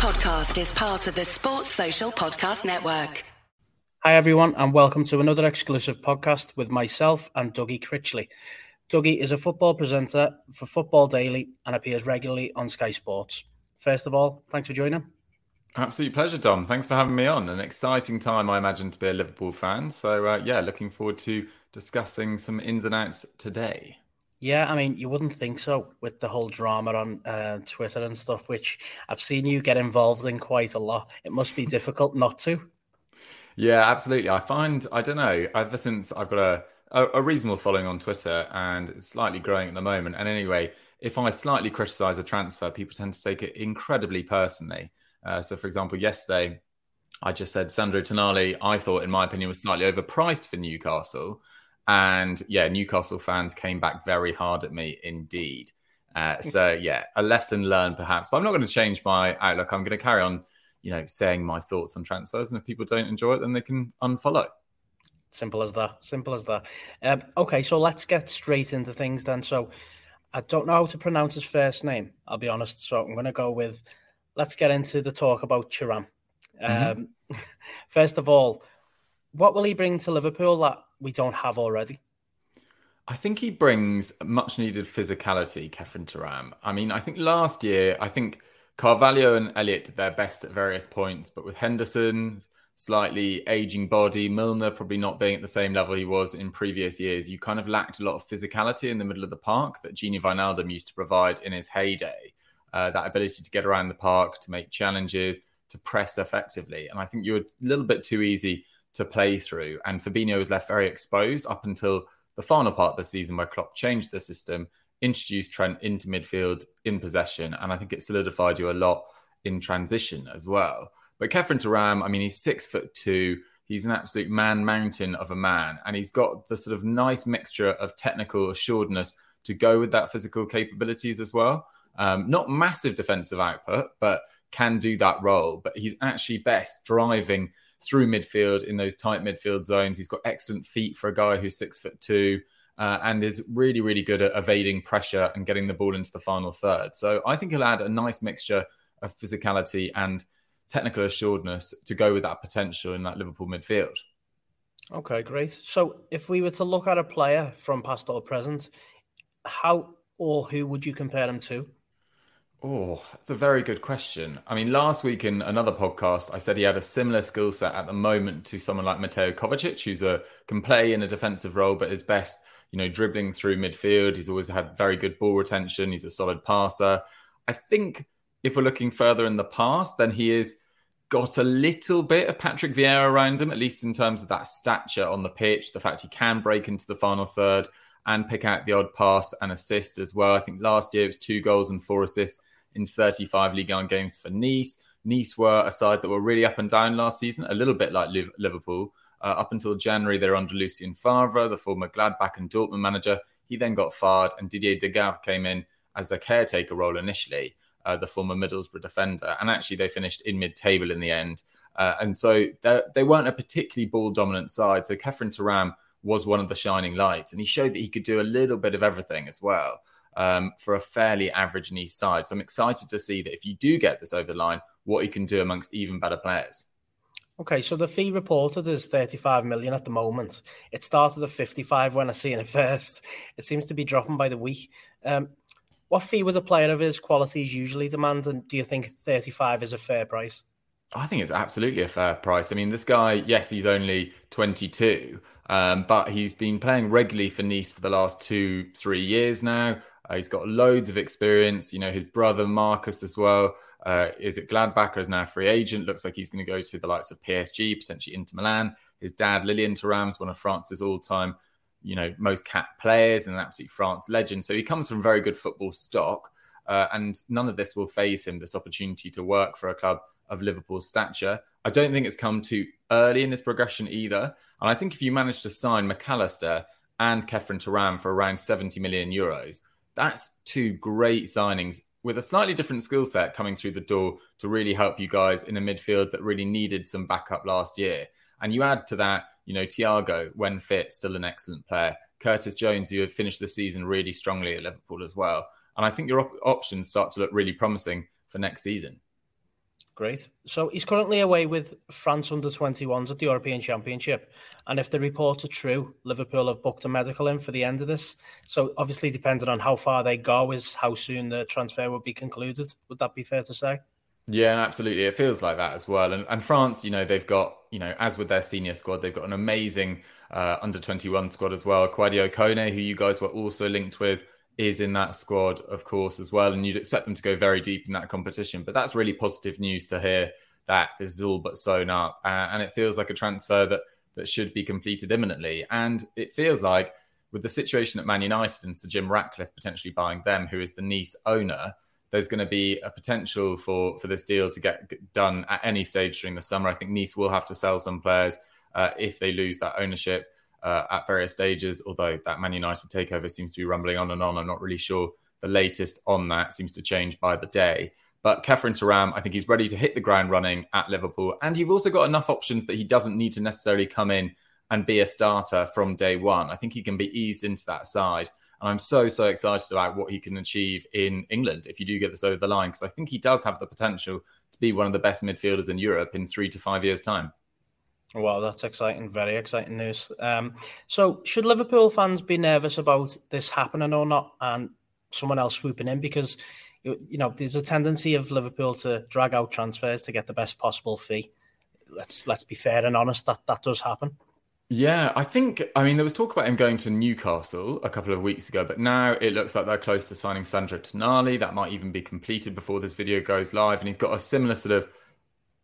podcast is part of the Sports Social Podcast Network. Hi, everyone, and welcome to another exclusive podcast with myself and Dougie Critchley. Dougie is a football presenter for Football Daily and appears regularly on Sky Sports. First of all, thanks for joining. Absolute pleasure, Dom. Thanks for having me on. An exciting time, I imagine, to be a Liverpool fan. So, uh, yeah, looking forward to discussing some ins and outs today. Yeah, I mean, you wouldn't think so with the whole drama on uh, Twitter and stuff, which I've seen you get involved in quite a lot. It must be difficult not to. Yeah, absolutely. I find, I don't know, ever since I've got a, a, a reasonable following on Twitter and it's slightly growing at the moment. And anyway, if I slightly criticize a transfer, people tend to take it incredibly personally. Uh, so, for example, yesterday, I just said Sandro Tonali, I thought, in my opinion, was slightly overpriced for Newcastle. And yeah, Newcastle fans came back very hard at me indeed. Uh, so yeah, a lesson learned perhaps, but I'm not going to change my outlook. I'm going to carry on, you know, saying my thoughts on transfers, and if people don't enjoy it, then they can unfollow. Simple as that. Simple as that. Um, okay, so let's get straight into things then. So I don't know how to pronounce his first name. I'll be honest. So I'm going to go with. Let's get into the talk about Thuram. Mm-hmm. Um, first of all, what will he bring to Liverpool that we don't have already? I think he brings much needed physicality, Khéphren Thuram. I mean, I think last year, I think Carvalho and Elliott did their best at various points, but with Henderson, slightly aging body, Milner probably not being at the same level he was in previous years, you kind of lacked a lot of physicality in the middle of the park that Gini Wijnaldum used to provide in his heyday. Uh, that ability to get around the park, to make challenges, to press effectively. And I think you were a little bit too easy to play through. And Fabinho was left very exposed up until the final part of the season where Klopp changed the system, introduced Trent into midfield in possession. And I think it solidified you a lot in transition as well. But Khéphren Thuram, I mean, he's six foot two. He's an absolute man mountain of a man. And he's got the sort of nice mixture of technical assuredness to go with that physical capabilities as well. Um, not massive defensive output, but can do that role. But he's actually best driving through midfield in those tight midfield zones. He's got excellent feet for a guy who's six foot two. Uh, and is really, really good at evading pressure and getting the ball into the final third. So I think he'll add a nice mixture of physicality and technical assuredness to go with that potential in that Liverpool midfield. Okay, great. So if we were to look at a player from past or present, how or who would you compare him to? Oh, that's a very good question. I mean, last week in another podcast, I said he had a similar skill set at the moment to someone like Mateo Kovacic, who's a can play in a defensive role, but is best, you know, dribbling through midfield. He's always had very good ball retention. He's a solid passer. I think if we're looking further in the past, then he is got a little bit of Patrick Vieira around him, at least in terms of that stature on the pitch, the fact he can break into the final third and pick out the odd pass and assist as well. I think last year it was two goals and four assists in 35 Ligue 1 games for Nice. Nice were a side that were really up and down last season, a little bit like Liverpool. Uh, up until January, they were under Lucien Favre, the former Gladbach and Dortmund manager. He then got fired, and Didier Digard came in as a caretaker role initially, uh, the former Middlesbrough defender. And actually, they finished in mid table in the end. Uh, and so they weren't a particularly ball dominant side. So Khéphren Thuram was one of the shining lights, and he showed that he could do a little bit of everything as well um, for a fairly average Nice side. So I'm excited to see that if you do get this over the line, what he can do amongst even better players. Okay, so the fee reported is 35 million at the moment. It started at 55 when I seen it first. It seems to be dropping by the week. Um, what fee would a player of his qualities usually demand? And do you think 35 is a fair price? I think it's absolutely a fair price. I mean, this guy, yes, he's only 22, um, but he's been playing regularly for Nice for the last two, three years now. Uh, he's got loads of experience. You know, his brother Marcus as well uh, is at Gladbach, is now a free agent. Looks like he's going to go to the likes of PSG, potentially Inter Milan. His dad, Lilian Thuram, is one of France's all-time, you know, most capped players and an absolute France legend. So he comes from very good football stock. Uh, and none of this will phase him, this opportunity to work for a club of Liverpool's stature. I don't think it's come too early in this progression either. And I think if you manage to sign Mac Allister and Khéphren Thuram for around 70 million euros, that's two great signings with a slightly different skill set coming through the door to really help you guys in a midfield that really needed some backup last year. And you add to that, you know, Thiago, when fit, still an excellent player. Curtis Jones, who had finished the season really strongly at Liverpool as well. And I think your op- options start to look really promising for next season. Great. So he's currently away with France under 21s at the European Championship. And if the reports are true, Liverpool have booked a medical in for the end of this. So obviously, depending on how far they go, is how soon the transfer would be concluded. Would that be fair to say? Yeah, absolutely. It feels like that as well. And, and France, you know, they've got, you know, as with their senior squad, they've got an amazing uh, under 21 squad as well. Kouadio Kone, who you guys were also linked with, is in that squad, of course, as well. And you'd expect them to go very deep in that competition. But that's really positive news to hear that this is all but sewn up. Uh, and it feels like a transfer that, that should be completed imminently. And it feels like with the situation at Man United and Sir Jim Ratcliffe potentially buying them, who is the Nice owner, there's going to be a potential for for this deal to get done at any stage during the summer. I think Nice will have to sell some players uh, if they lose that ownership uh, at various stages. Although that Man United takeover seems to be rumbling on and on, I'm not really sure the latest on that seems to change by the day. But Khéphren Thuram, I think he's ready to hit the ground running at Liverpool, and you've also got enough options that he doesn't need to necessarily come in and be a starter from day one. I think he can be eased into that side. And I'm so, so excited about what he can achieve in England if you do get this over the line, because I think he does have the potential to be one of the best midfielders in Europe in three to five years' time. Wow, that's exciting. Very exciting news. Um, so, should Liverpool fans be nervous about this happening or not, and someone else swooping in? Because you know, there's a tendency of Liverpool to drag out transfers to get the best possible fee. Let's let's be fair and honest. That that does happen. Yeah, I think, I mean, there was talk about him going to Newcastle a couple of weeks ago, but now it looks like they're close to signing Sandro Tonali. That might even be completed before this video goes live. And he's got a similar sort of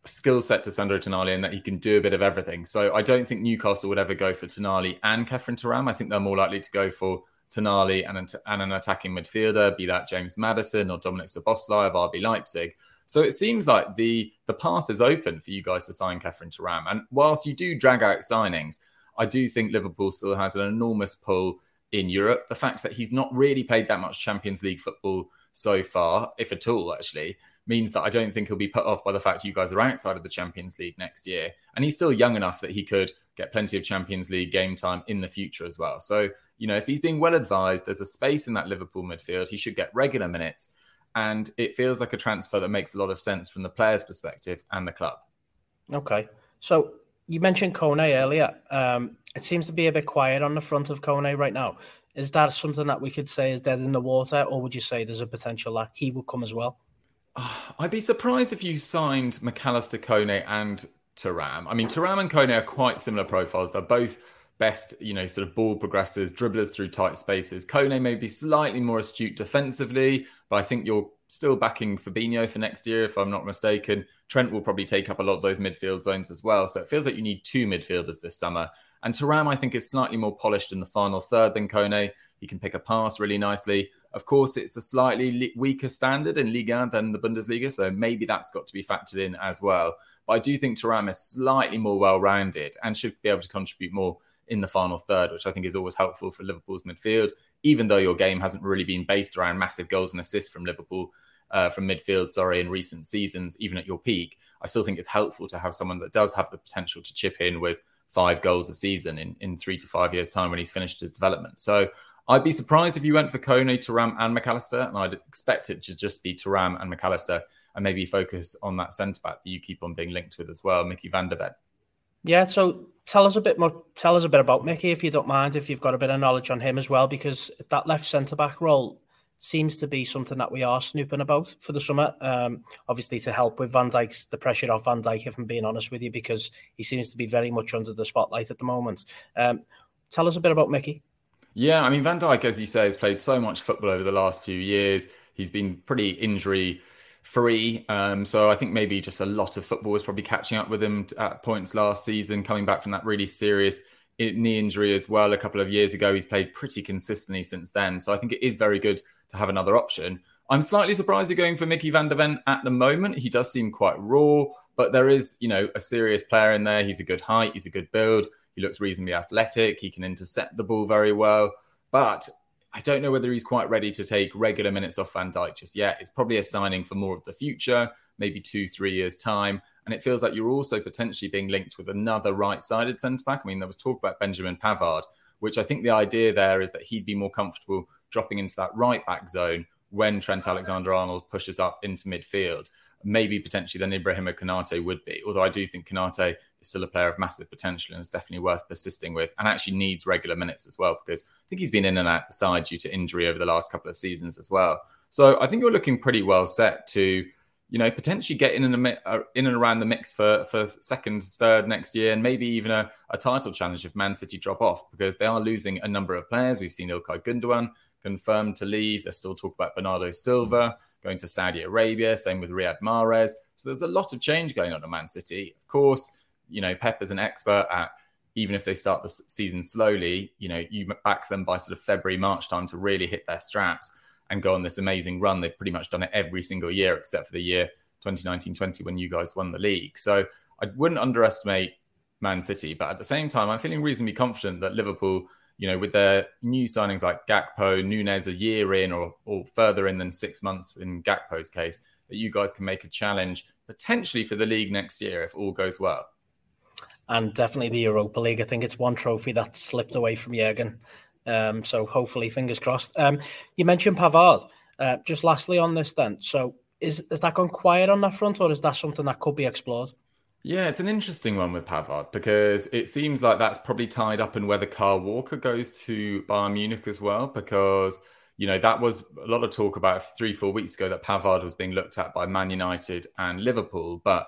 skill set to Sandro Tonali and that he can do a bit of everything. So I don't think Newcastle would ever go for Tonali and Khéphren Thuram. I think they're more likely to go for Tonali and, and an attacking midfielder, be that James Maddison or Dominik Szoboszlai of RB Leipzig. So it seems like the the path is open for you guys to sign Khéphren Thuram. And whilst you do drag out signings, I do think Liverpool still has an enormous pull in Europe. The fact that he's not really played that much Champions League football so far, if at all, actually, means that I don't think he'll be put off by the fact you guys are outside of the Champions League next year. And he's still young enough that he could get plenty of Champions League game time in the future as well. So, you know, if he's being well advised, there's a space in that Liverpool midfield. He should get regular minutes. And it feels like a transfer that makes a lot of sense from the player's perspective and the club. Okay. So you mentioned Kone earlier. Um, it seems to be a bit quiet on the front of Kone right now. Is that something that we could say is dead in the water, or would you say there's a potential that he will come as well? I'd be surprised if you signed Mac Allister, Kone, and Thuram. I mean, Thuram and Kone are quite similar profiles. They're both best, you know, sort of ball progressors, dribblers through tight spaces. Kone may be slightly more astute defensively, but I think you're still backing Fabinho for next year, if I'm not mistaken. Trent will probably take up a lot of those midfield zones as well. So it feels like you need two midfielders this summer. And Thuram, I think, is slightly more polished in the final third than Kone. He can pick a pass really nicely. Of course, it's a slightly weaker standard in Liga than the Bundesliga, so maybe that's got to be factored in as well. But I do think Thuram is slightly more well rounded and should be able to contribute more in the final third, which I think is always helpful for Liverpool's midfield, even though your game hasn't really been based around massive goals and assists from Liverpool. Uh, from midfield, sorry, in recent seasons, even at your peak, I still think it's helpful to have someone that does have the potential to chip in with five goals a season in, in three to five years' time when he's finished his development. So I'd be surprised if you went for Kone, Thuram, and Mac Allister, and I'd expect it to just be Thuram and Mac Allister, and maybe focus on that centre back that you keep on being linked with as well, Micky van de Ven. Yeah, so tell us a bit more. Tell us a bit about Micky, if you don't mind, if you've got a bit of knowledge on him as well, because that left centre back role seems to be something that we are snooping about for the summer. Um, obviously, to help with Van Dijk's the pressure off Van Dijk, if I'm being honest with you, because he seems to be very much under the spotlight at the moment. Um, tell us a bit about Micky. Yeah, I mean, Van Dijk, as you say, has played so much football over the last few years. He's been pretty injury free. Um, so I think maybe just a lot of football was probably catching up with him at points last season, coming back from that really serious knee injury as well a couple of years ago. He's played pretty consistently since then. So I think it is very good to have another option. I'm slightly surprised you're going for Micky van de Ven at the moment. He does seem quite raw, but there is, you know, a serious player in there. He's a good height, he's a good build, he looks reasonably athletic, he can intercept the ball very well. But I don't know whether he's quite ready to take regular minutes off Van Dijk just yet. It's probably a signing for more of the future, maybe two, three years' time. And it feels like you're also potentially being linked with another right sided centre back. I mean, there was talk about Benjamin Pavard, which I think the idea there is that he'd be more comfortable dropping into that right back zone when Trent Alexander Arnold pushes up into midfield. maybe potentially than Ibrahima Konate would be. Although I do think Konate is still a player of massive potential and is definitely worth persisting with and actually needs regular minutes as well because I think he's been in and out the side due to injury over the last couple of seasons as well. So I think you're looking pretty well set to, you know, potentially get in and, uh, in and around the mix for, for second, third next year and maybe even a, a title challenge if Man City drop off because they are losing a number of players. We've seen Ilkay Gundogan confirmed to leave. There's still talk about Bernardo Silva going to Saudi Arabia. Same with Riyad Mahrez. So there's a lot of change going on at Man City. Of course, you know Pep is an expert at even if they start the season slowly. You know you back them by sort of February March time to really hit their straps and go on this amazing run. They've pretty much done it every single year except for the year 2019-20 when you guys won the league. So I wouldn't underestimate Man City, but at the same time, I'm feeling reasonably confident that Liverpool you know, with their new signings like Gakpo, Nunez a year in or, or further in than six months in Gakpo's case, that you guys can make a challenge potentially for the league next year if all goes well. And definitely the Europa League. I think it's one trophy that slipped away from Jurgen. Um, so hopefully, fingers crossed. Um, you mentioned Pavard. Uh, just lastly on this, then. So is is that gone quiet on that front, or is that something that could be explored? Yeah, it's an interesting one with Pavard because it seems like that's probably tied up in whether Kyle Walker goes to Bayern Munich as well. Because you know that was a lot of talk about three, four weeks ago that Pavard was being looked at by Man United and Liverpool, but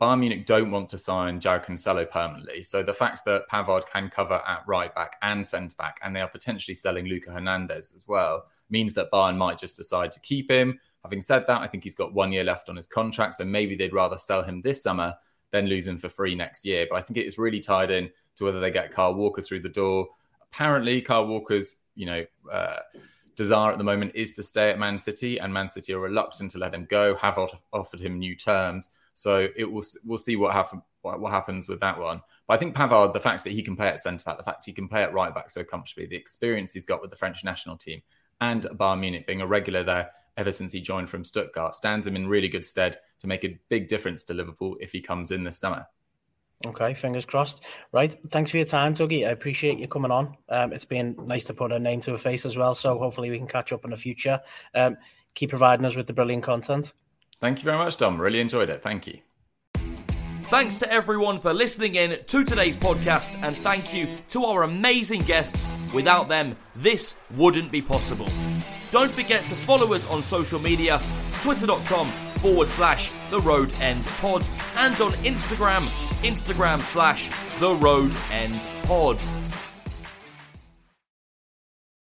Bayern Munich don't want to sign João Cancelo permanently. So the fact that Pavard can cover at right back and centre back, and they are potentially selling Lucas Hernandez as well, means that Bayern might just decide to keep him. Having said that, I think he's got one year left on his contract, so maybe they'd rather sell him this summer than lose him for free next year. But I think it is really tied in to whether they get Kyle Walker through the door. Apparently, Kyle Walker's, you know, uh, desire at the moment is to stay at Man City, and Man City are reluctant to let him go. Have offered him new terms, so it will. We'll see what happen, what, what happens with that one. But I think Pavard, the fact that he can play at centre back, the fact he can play at right back so comfortably, the experience he's got with the French national team, and Bayern Munich being a regular there ever since he joined from Stuttgart stands him in really good stead to make a big difference to Liverpool if he comes in this summer. Okay, fingers crossed. Right, thanks for your time, Dougie. I appreciate you coming on. Um, it's been nice to put a name to a face as well. So hopefully we can catch up in the future. Um, keep providing us with the brilliant content. Thank you very much, Dom. Really enjoyed it. Thank you. Thanks to everyone for listening in to today's podcast, and thank you to our amazing guests. Without them, this wouldn't be possible. Don't forget to follow us on social media twitter.com forward slash the road end pod and on Instagram, Instagram slash the road end pod.